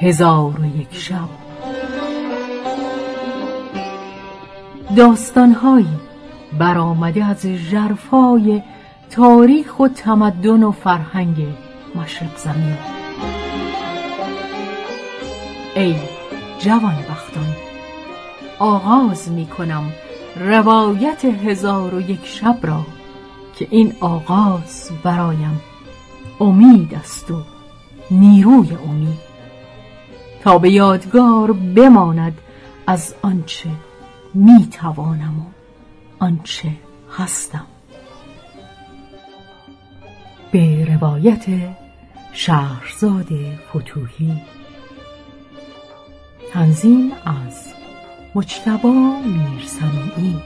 هزار و یک شب. داستانهایی برآمده از ژرفای تاریخ و تمدن و فرهنگ مشرق زمین. ای جوان بختان آغاز می کنم روایت هزار و یک شب را که این آغاز برایم امید است و نیروی امید. تا به یادگار بماند از آنچه می توانم و آنچه هستم. به روایت شهرزاد فتوهی. تنظیم از مجتبا میرسمی